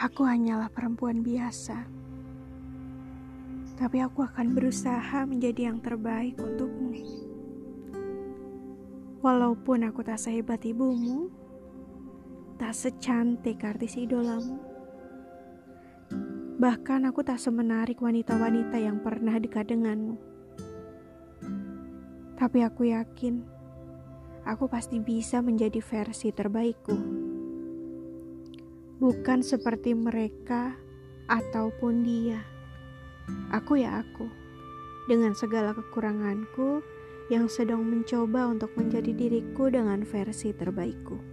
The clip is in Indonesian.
Aku hanyalah perempuan biasa, tapi aku akan berusaha menjadi yang terbaik untukmu. Walaupun aku tak sehebat ibumu, tak secantik artis idolamu, bahkan aku tak semenarik wanita-wanita yang pernah dekat denganmu. Tapi aku yakin, aku pasti bisa menjadi versi terbaikku bukan seperti mereka ataupun dia. Aku ya aku, dengan segala kekuranganku yang sedang mencoba untuk menjadi diriku dengan versi terbaikku.